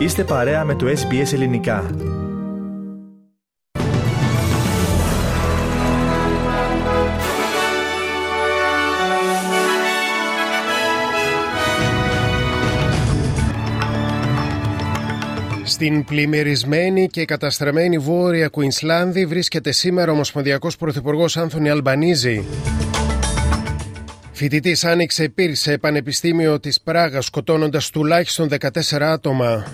Είστε παρέα με το SBS Ελληνικά. Στην πλημμυρισμένη και καταστραμμένη βόρεια Κουινσλάνδη βρίσκεται σήμερα ο Ομοσπονδιακός Πρωθυπουργός Άνθονι Αλμπανίζη. Φοιτητής άνοιξε πύρ σε Πανεπιστήμιο της Πράγας σκοτώνοντας τουλάχιστον 14 άτομα.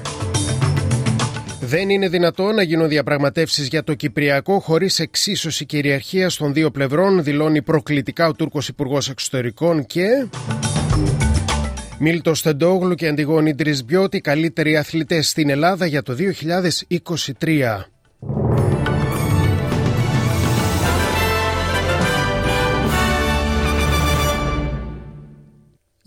Δεν είναι δυνατό να γίνουν διαπραγματεύσεις για το Κυπριακό χωρίς εξίσωση κυριαρχία των δύο πλευρών, δηλώνει προκλητικά ο Τούρκος Υπουργός Εξωτερικών και. Μίλτο Στεντόγλου και Αντιγόνη Τρισμπιώτη, καλύτεροι αθλητές στην Ελλάδα για το 2023.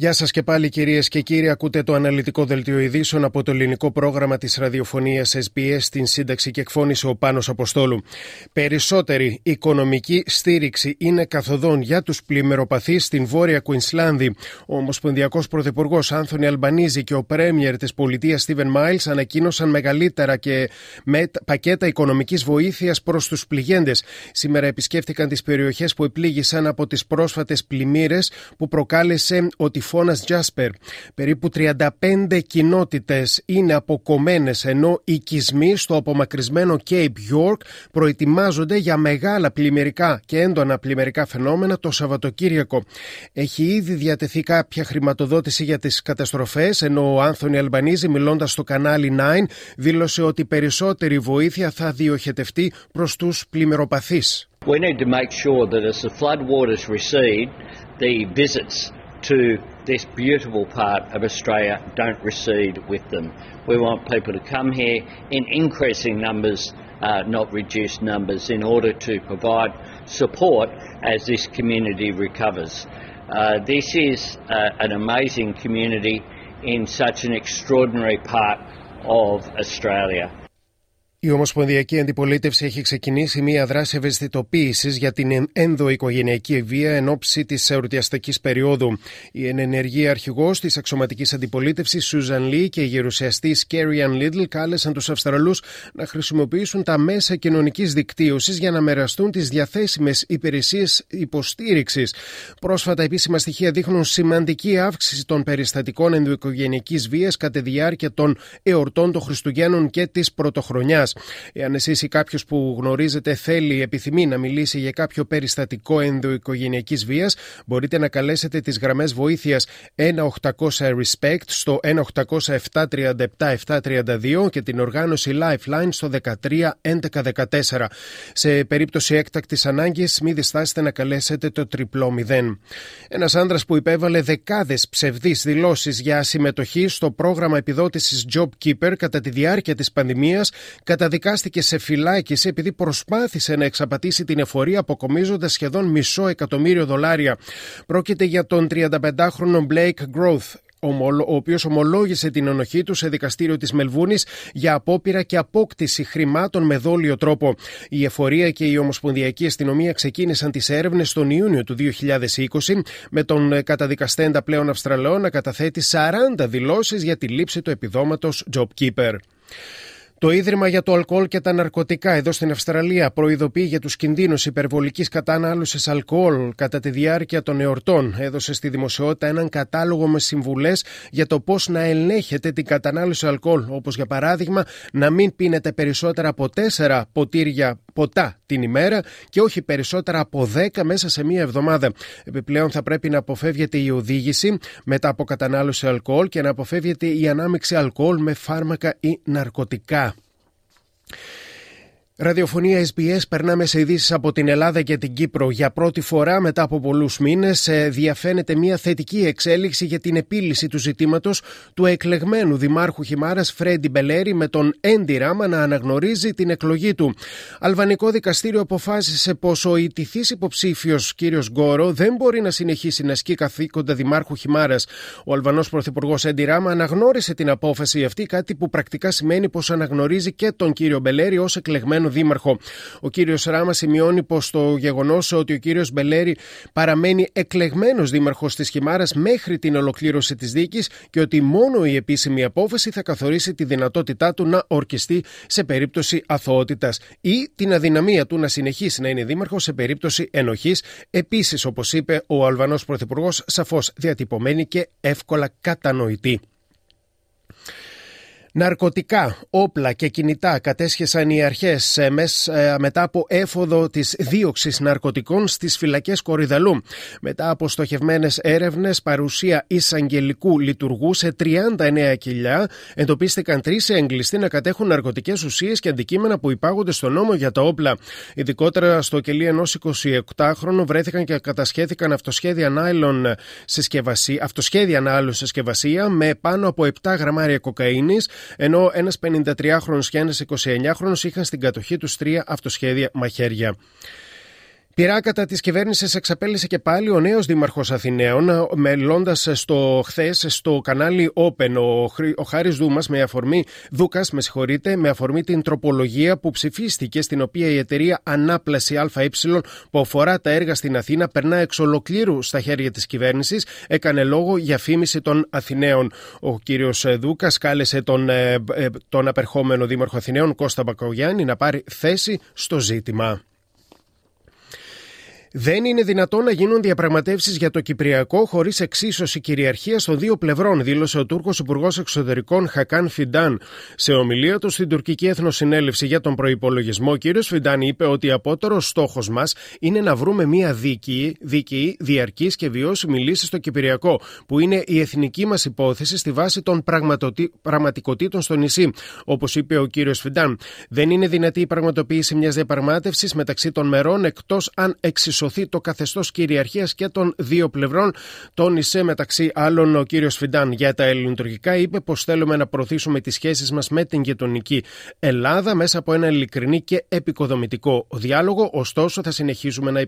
Γεια σας και πάλι κυρίες και κύριοι, ακούτε το αναλυτικό δελτίο ειδήσεων από το ελληνικό πρόγραμμα της ραδιοφωνίας SBS στην σύνταξη και εκφώνηση ο Πάνος Αποστόλου. Περισσότερη οικονομική στήριξη είναι καθοδόν για τους πλημμυροπαθείς στην Βόρεια Κουινσλάνδη. Ο Ομοσπονδιακός Πρωθυπουργός Άνθονι Αλμπανίζη και ο Πρέμιερ της πολιτείας Στίβεν Μάιλς ανακοίνωσαν μεγαλύτερα και με πακέτα οικονομικής βοήθειας προς τους πληγέντες. Σήμερα επισκέφτηκαν τις περιοχές που επλήγησαν από τις πρόσφατες πλημμύρες που προκάλεσε ότι τυφώνα Τζάσπερ. Περίπου 35 κοινότητες είναι αποκομμένες ενώ οι οικισμοί στο απομακρυσμένο Cape York προετοιμάζονται για μεγάλα πλημμυρικά και έντονα πλημμυρικά φαινόμενα το Σαββατοκύριακο. Έχει ήδη διατεθεί κάποια χρηματοδότηση για τις καταστροφές, ενώ ο Άνθονι Αλμπανίζη, μιλώντας στο κανάλι 9, δήλωσε ότι περισσότερη βοήθεια θα διοχετευτεί προς τους πλημμυροπαθείς. We need to make sure that as the floodwaters recede, the visits to this beautiful part of Australia don't recede with them. We want people to come here in increasing numbers, uh, not reduced numbers, in order to provide support as this community recovers. Uh, this is uh, an amazing community in such an extraordinary part of Australia. Η Ομοσπονδιακή Αντιπολίτευση έχει ξεκινήσει μία δράση ευαισθητοποίησης για την ενδοοικογενειακή βία εν ώψη της εορτιαστικής περίοδου. Η ενεργή αρχηγός της αξιωματικής αντιπολίτευσης, Σούζαν Λί, και η γερουσιαστής Κέριαν Λίτλ κάλεσαν τους Αυστραλούς να χρησιμοποιήσουν τα μέσα κοινωνικής δικτύωσης για να μοιραστούν τις διαθέσιμες υπηρεσίες υποστήριξης. Πρόσφατα επίσημα στοιχεία δείχνουν σημαντική αύξηση των περιστατικών ενδοοικογενειακής βίας κατά τη διάρκεια των εορτών των Χριστουγέννων και της Πρωτοχρονιάς. Εάν εσείς ή κάποιος που γνωρίζετε θέλει, επιθυμεί να μιλήσει για κάποιο περιστατικό ενδοοικογενειακής βίας, μπορείτε να καλέσετε τις γραμμές βοήθειας 1-800-RESPECT στο 1-800-737-732 και την οργάνωση Lifeline στο 13-11-14. Σε περίπτωση έκτακτης ανάγκης, μην διστάσετε να καλέσετε το τριπλό 0. Ένας άνδρα που υπέβαλε δεκάδες ψευδείς δηλώσεις για συμμετοχή στο πρόγραμμα επιδότησης JobKeeper κατά τη διάρκεια της πανδημίας, καταδικάστηκε σε φυλάκιση επειδή προσπάθησε να εξαπατήσει την εφορία αποκομίζοντας σχεδόν μισό εκατομμύριο δολάρια. Πρόκειται για τον 35χρονο Blake Growth, ο οποίος ομολόγησε την ενοχή του σε δικαστήριο της Μελβούνης για απόπειρα και απόκτηση χρημάτων με δόλιο τρόπο. Η εφορία και η Ομοσπονδιακή Αστυνομία ξεκίνησαν τις έρευνες τον Ιούνιο του 2020, με τον καταδικαστέντα πλέον Αυστραλαιό να καταθέτει 40 δηλώσεις για τη λήψη του επιδόματος JobKeeper. Το Ίδρυμα για το Αλκοόλ και τα Ναρκωτικά εδώ στην Αυστραλία προειδοποιεί για τους κινδύνους υπερβολικής κατανάλωσης αλκοόλ κατά τη διάρκεια των εορτών. Έδωσε στη δημοσιότητα έναν κατάλογο με συμβουλές για το πώς να ελέγχετε την κατανάλωση αλκοόλ, όπως για παράδειγμα να μην πίνετε περισσότερα από 4 ποτήρια ποτά την ημέρα και όχι περισσότερα από 10 μέσα σε μία εβδομάδα. Επιπλέον θα πρέπει να αποφεύγεται η οδήγηση μετά από κατανάλωση αλκοόλ και να αποφεύγεται η ανάμειξη αλκοόλ με φάρμακα ή ναρκωτικά. Ραδιοφωνία SBS, περνάμε σε ειδήσεις από την Ελλάδα και την Κύπρο. Για πρώτη φορά μετά από πολλούς μήνες, ε, διαφαίνεται μια θετική εξέλιξη για την επίλυση του ζητήματος του εκλεγμένου Δημάρχου Χιμάρας Φρέντι Μπελέρη με τον Έντι Ράμα να αναγνωρίζει την εκλογή του. Αλβανικό δικαστήριο αποφάσισε πως ο ηττηθείς υποψήφιος κ. Γκόρο δεν μπορεί να συνεχίσει να ασκεί καθήκοντα Δημάρχου Χιμάρας. Ο Αλβανός Πρωθυπουργός Έντι Ράμα αναγνώρισε την απόφαση αυτή, κάτι που πρακτικά σημαίνει πως αναγνωρίζει και τον κύριο Μπελέρη ως εκλεγμένο νέο δήμαρχο. Ο κύριος Ράμα σημειώνει πως το γεγονός ότι ο κύριος Μπελέρη παραμένει εκλεγμένος δήμαρχος της Χιμάρας μέχρι την ολοκλήρωση της δίκης και ότι μόνο η επίσημη απόφαση θα καθορίσει τη δυνατότητά του να ορκιστεί σε περίπτωση αθωότητας ή την αδυναμία του να συνεχίσει να είναι δήμαρχος σε περίπτωση ενοχής. Επίσης, όπως είπε ο Αλβανός Πρωθυπουργός, σαφώς διατυπωμένη και εύκολα κατανοητή. Ναρκωτικά, όπλα και κινητά κατέσχεσαν οι αρχές ε, ε, μετά από έφοδο της δίωξης ναρκωτικών στις φυλακές Κορυδαλού. Μετά από στοχευμένες έρευνες, παρουσία εισαγγελικού λειτουργού σε 39 κοιλιά, εντοπίστηκαν τρεις έγκλειστοι να κατέχουν ναρκωτικές ουσίες και αντικείμενα που υπάγονται στο νόμο για τα όπλα. Ειδικότερα στο κελί ενός 28χρονου βρέθηκαν και κατασχέθηκαν αυτοσχέδια νάιλον συσκευασία, αυτοσχέδια νάιλον συσκευασία με πάνω από 7 γραμμάρια κοκαίνης ενώ ένας 53χρονο και ένας 29χρονο είχαν στην κατοχή τους τρία αυτοσχέδια μαχαίρια. Πειρά κατά της κυβέρνησης εξαπέλυσε και πάλι ο νέος Δήμαρχος Αθηναίων, μελώντας στο χθες στο κανάλι Open ο, ο Χάρης Δούμας με αφορμή, Δούκας, με συγχωρείτε, με αφορμή την τροπολογία που ψηφίστηκε, στην οποία η εταιρεία Ανάπλαση ΑΕ που αφορά τα έργα στην Αθήνα περνά εξ ολοκλήρου στα χέρια της κυβέρνησης, έκανε λόγο για φήμηση των Αθηναίων. Ο κύριος Δούκας κάλεσε τον, ε, ε, τον απερχόμενο Δήμαρχο Αθηναίων, Κώστα Μπακογιάννη, να πάρει θέση στο ζήτημα. Δεν είναι δυνατόν να γίνουν διαπραγματεύσεις για το Κυπριακό χωρίς εξίσωση κυριαρχία των δύο πλευρών, δήλωσε ο Τούρκος Υπουργός Εξωτερικών Χακάν Φιντάν. Σε ομιλία του στην τουρκική Εθνοσυνέλευση για τον προπολογισμό, ο κ. Φιντάν είπε ότι απότερος στόχος μας είναι να βρούμε μια δίκαιη, δίκαιη διαρκής και βιώσιμη λύση στο Κυπριακό, που είναι η εθνική μας υπόθεση στη βάση των πραγματικοτήτων στο νησί. Όπως είπε ο κ. Φιντάν, δεν είναι δυνατή η πραγματοποίηση μιας διαπραγμάτευσης μεταξύ των μερών εκτός αν εξισώσει σωθεί το καθεστώς κυριαρχίας και των δύο πλευρών. Τόνισε μεταξύ άλλων ο κύριος Φιντάν για τα ελληνοτουρκικά. Είπε πως θέλουμε να προωθήσουμε τις σχέσεις μας με την γειτονική Ελλάδα μέσα από ένα ειλικρινή και επικοδομητικό διάλογο. Ωστόσο, θα συνεχίσουμε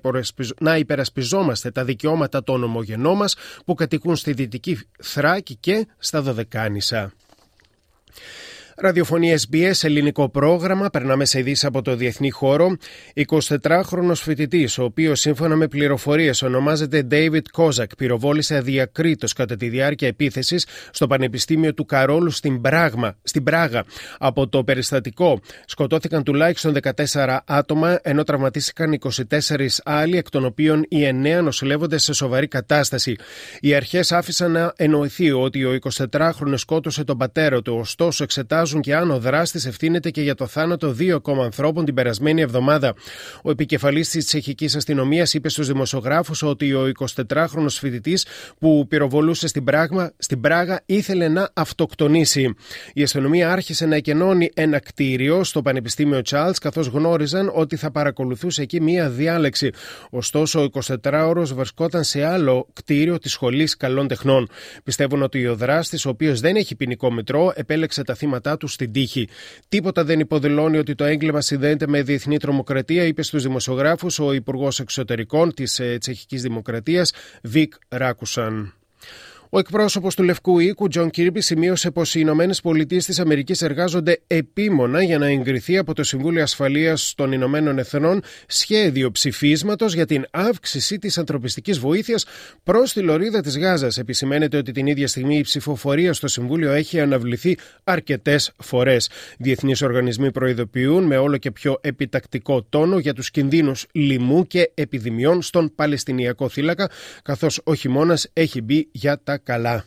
να υπερασπιζόμαστε τα δικαιώματα των ομογενών μας που κατοικούν στη Δυτική Θράκη και στα Δωδεκάνησα. Ραδιοφωνία SBS, ελληνικό πρόγραμμα. Περνάμε σε ειδήσεις από το διεθνή χώρο. 24χρονο φοιτητής, ο οποίος σύμφωνα με πληροφορίες ονομάζεται David Kozak, πυροβόλησε αδιακρίτως κατά τη διάρκεια επίθεσης στο Πανεπιστήμιο του Καρόλου στην, Πράγμα, στην Πράγα. Από το περιστατικό σκοτώθηκαν τουλάχιστον 14 άτομα, ενώ τραυματίστηκαν 24 άλλοι, εκ των οποίων οι 9 νοσηλεύονται σε σοβαρή κατάσταση. Οι αρχές άφησαν να εννοηθεί ότι ο 24χρονο σκότωσε τον πατέρα του, ωστόσο εξετάζουν και αν ο δράστης ευθύνεται και για το θάνατο δύο ακόμα ανθρώπων την περασμένη εβδομάδα. Ο επικεφαλής της τσεχικής αστυνομίας είπε στους δημοσιογράφους ότι ο 24χρονο φοιτητής που πυροβολούσε στην, πράγμα, στην Πράγα ήθελε να αυτοκτονήσει. Η αστυνομία άρχισε να εκενώνει ένα κτίριο στο Πανεπιστήμιο Τσάλτ καθώς γνώριζαν ότι θα παρακολουθούσε εκεί μία διάλεξη. Ωστόσο, ο 24ωρο βρισκόταν σε άλλο κτίριο της Σχολής Καλών Τεχνών. Πιστεύουν ότι ο δράστης, ο οποίος δεν έχει ποινικό μητρό, επέλεξε τα θύματα τους στην τύχη. Τίποτα δεν υποδηλώνει ότι το έγκλημα συνδέεται με διεθνή τρομοκρατία, είπε στους δημοσιογράφους ο Υπουργός Εξωτερικών της ε, Τσεχικής Δημοκρατίας, Βικ Ράκουσαν. Ο εκπρόσωπος του Λευκού Οίκου, Τζον Κίρμπι, σημείωσε πως οι Ηνωμένες Πολιτείες της Αμερικής εργάζονται επίμονα για να εγκριθεί από το Συμβούλιο Ασφαλείας των Ηνωμένων Εθνών σχέδιο ψηφίσματος για την αύξηση της ανθρωπιστικής βοήθειας προς τη λωρίδα της Γάζας. Επισημαίνεται ότι την ίδια στιγμή η ψηφοφορία στο Συμβούλιο έχει αναβληθεί αρκετές φορές. Διεθνείς οργανισμοί προειδοποιούν με όλο και πιο επιτακτικό τόνο για τους κινδύνους λοιμού και επιδημιών στον Παλαιστινιακό θύλακα, καθώς ο χειμώνας έχει μπει για τα Calá.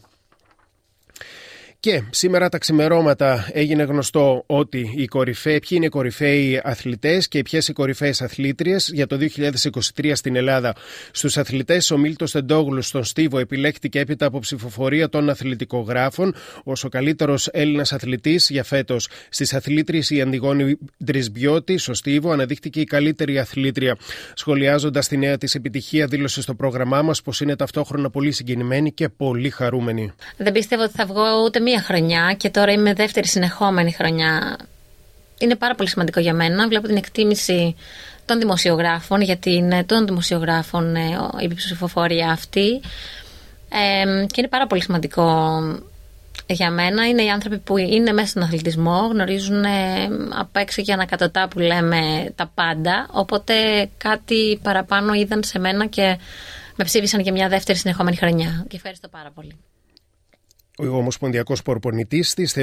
Και σήμερα τα ξημερώματα έγινε γνωστό ότι οι κορυφαίοι, ποιοι είναι οι κορυφαίοι αθλητές και ποιες οι κορυφαίες αθλήτριες για το 2023 στην Ελλάδα. Στους αθλητές, ο Μίλτος Τεντόγλους στον Στίβο επιλέχθηκε έπειτα από ψηφοφορία των αθλητικογράφων ως ο καλύτερος Έλληνας αθλητής για φέτος. Στις αθλήτριες, η Αντιγόνη Ντρισμπιώτη στο Στίβο αναδείχθηκε η καλύτερη αθλήτρια. Σχολιάζοντας τη νέα της επιτυχία, δήλωσε στο πρόγραμμά μας πως είναι ταυτόχρονα πολύ συγκινημένη και πολύ χαρούμενη. Δεν πιστεύω ότι θα βγω ούτε μία χρονιά και τώρα είμαι δεύτερη συνεχόμενη χρονιά. Είναι πάρα πολύ σημαντικό για μένα. Βλέπω την εκτίμηση των δημοσιογράφων, γιατί είναι των δημοσιογράφων ε, η ψηφοφορία αυτή. Ε, και είναι πάρα πολύ σημαντικό για μένα είναι οι άνθρωποι που είναι μέσα στον αθλητισμό, γνωρίζουν απ' έξω και ανακατοτά που λέμε τα πάντα, οπότε κάτι παραπάνω είδαν σε μένα και με ψήφισαν για μια δεύτερη συνεχόμενη χρονιά και ευχαριστώ πάρα πολύ. Ο Ομοσπονδιακός προπονητής της,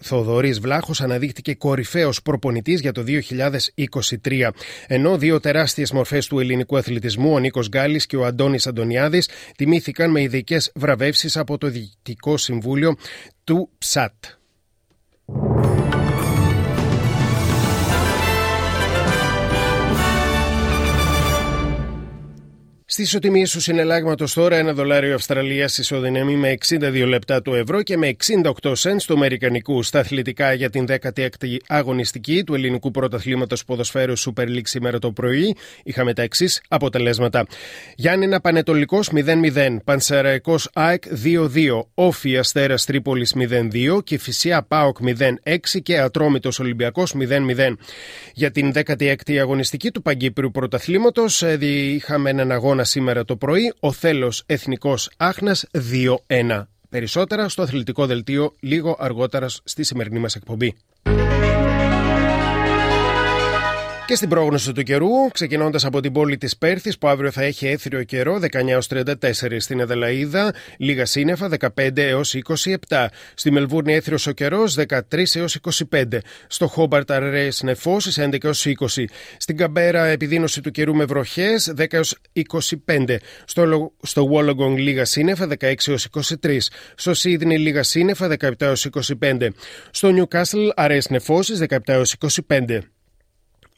Θεοδωρή Βλάχος, αναδείχθηκε κορυφαίος προπονητής για το 2023. Ενώ δύο τεράστιες μορφές του ελληνικού αθλητισμού, ο Νίκος Γκάλης και ο Αντώνης Αντωνιάδης, τιμήθηκαν με ειδικές βραβεύσεις από το Διοικητικό Συμβούλιο του ΨΑΤ. Στις ισοτιμίες του συνελάγματο τώρα, ένα δολάριο Αυστραλίας ισοδυναμεί με 62 λεπτά του ευρώ και με 68 σέντ του Αμερικανικού. Στα αθλητικά για την 16η αγωνιστική του ελληνικού πρωταθλήματος ποδοσφαίρου Super League σήμερα το πρωί, είχαμε τα εξής αποτελέσματα. Γιάννηνα Πανετολικό 0-0, Πανσεραϊκός ΑΕΚ 2-2, Όφη Αστέρας Τρίπολης 0-2 και Φυσιά Πάοκ 0-6 και Ατρόμητος Ολυμπιακός 0-0. Για την 16η αγωνιστική του Παγκύπριου πρωταθλήματος ε, είχαμε έναν αγώνα σήμερα το πρωί, ο Θέλος Εθνικός Άχνας 2-1. Περισσότερα στο αθλητικό δελτίο λίγο αργότερα στη σημερινή μας εκπομπή. Και στην πρόγνωση του καιρού, ξεκινώντας από την πόλη της Πέρθης, που αύριο θα έχει έθριο καιρό 19 34. Στην Αδελαίδα, λίγα σύννεφα 15 έως 27. Στη Μελβούρνη, έθριος ο καιρός 13 έως 25. Στο Χόμπαρτ, αραιέ νεφώσει 11 έως 20. Στην Καμπέρα, επιδείνωση του καιρού με βροχές 10 έως 25. Στο, στο Wollongong, λίγα σύννεφα 16 έως 23. Στο Σίδνη, λίγα σύννεφα 17 έως 25. Στο Νιουκάστλ, αραιέ νεφώσει 17 έως 25.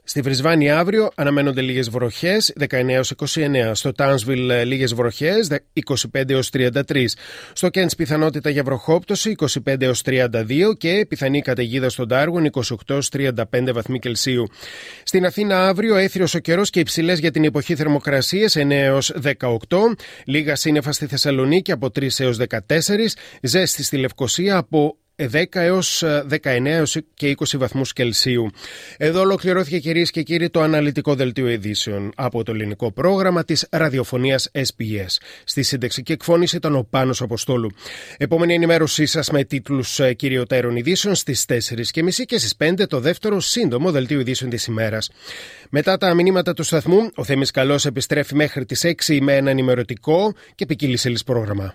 Στη Βρισβάνη αύριο αναμένονται λίγες βροχές 19 29. Στο Τάουνσβιλ ε, λίγες βροχές 25 33. Στο Κέντς πιθανότητα για βροχόπτωση 25 32 και πιθανή καταιγίδα στον Τάργον 28 35 βαθμοί Κελσίου. Στην Αθήνα αύριο έθριος ο καιρός και υψηλές για την εποχή θερμοκρασίες 9 18. Λίγα σύννεφα στη Θεσσαλονίκη από 3 έως 14. Ζέστη στη Λευκοσία από 10 έως 19 και 20 βαθμούς Κελσίου. Εδώ ολοκληρώθηκε κυρίες και κύριοι το αναλυτικό δελτίο ειδήσεων από το ελληνικό πρόγραμμα της ραδιοφωνίας SBS. Στη σύνταξη και εκφώνηση ήταν ο Πάνος Αποστόλου. Επόμενη ενημέρωσή σας με τίτλους ε, κυριωτέρων ειδήσεων στις 4 και μισή και στις 5 το δεύτερο σύντομο δελτίο ειδήσεων της ημέρας. Μετά τα μηνύματα του σταθμού, ο Θέμης Καλός επιστρέφει μέχρι τις 6 με ένα ενημερωτικό και ποικίλη πρόγραμμα.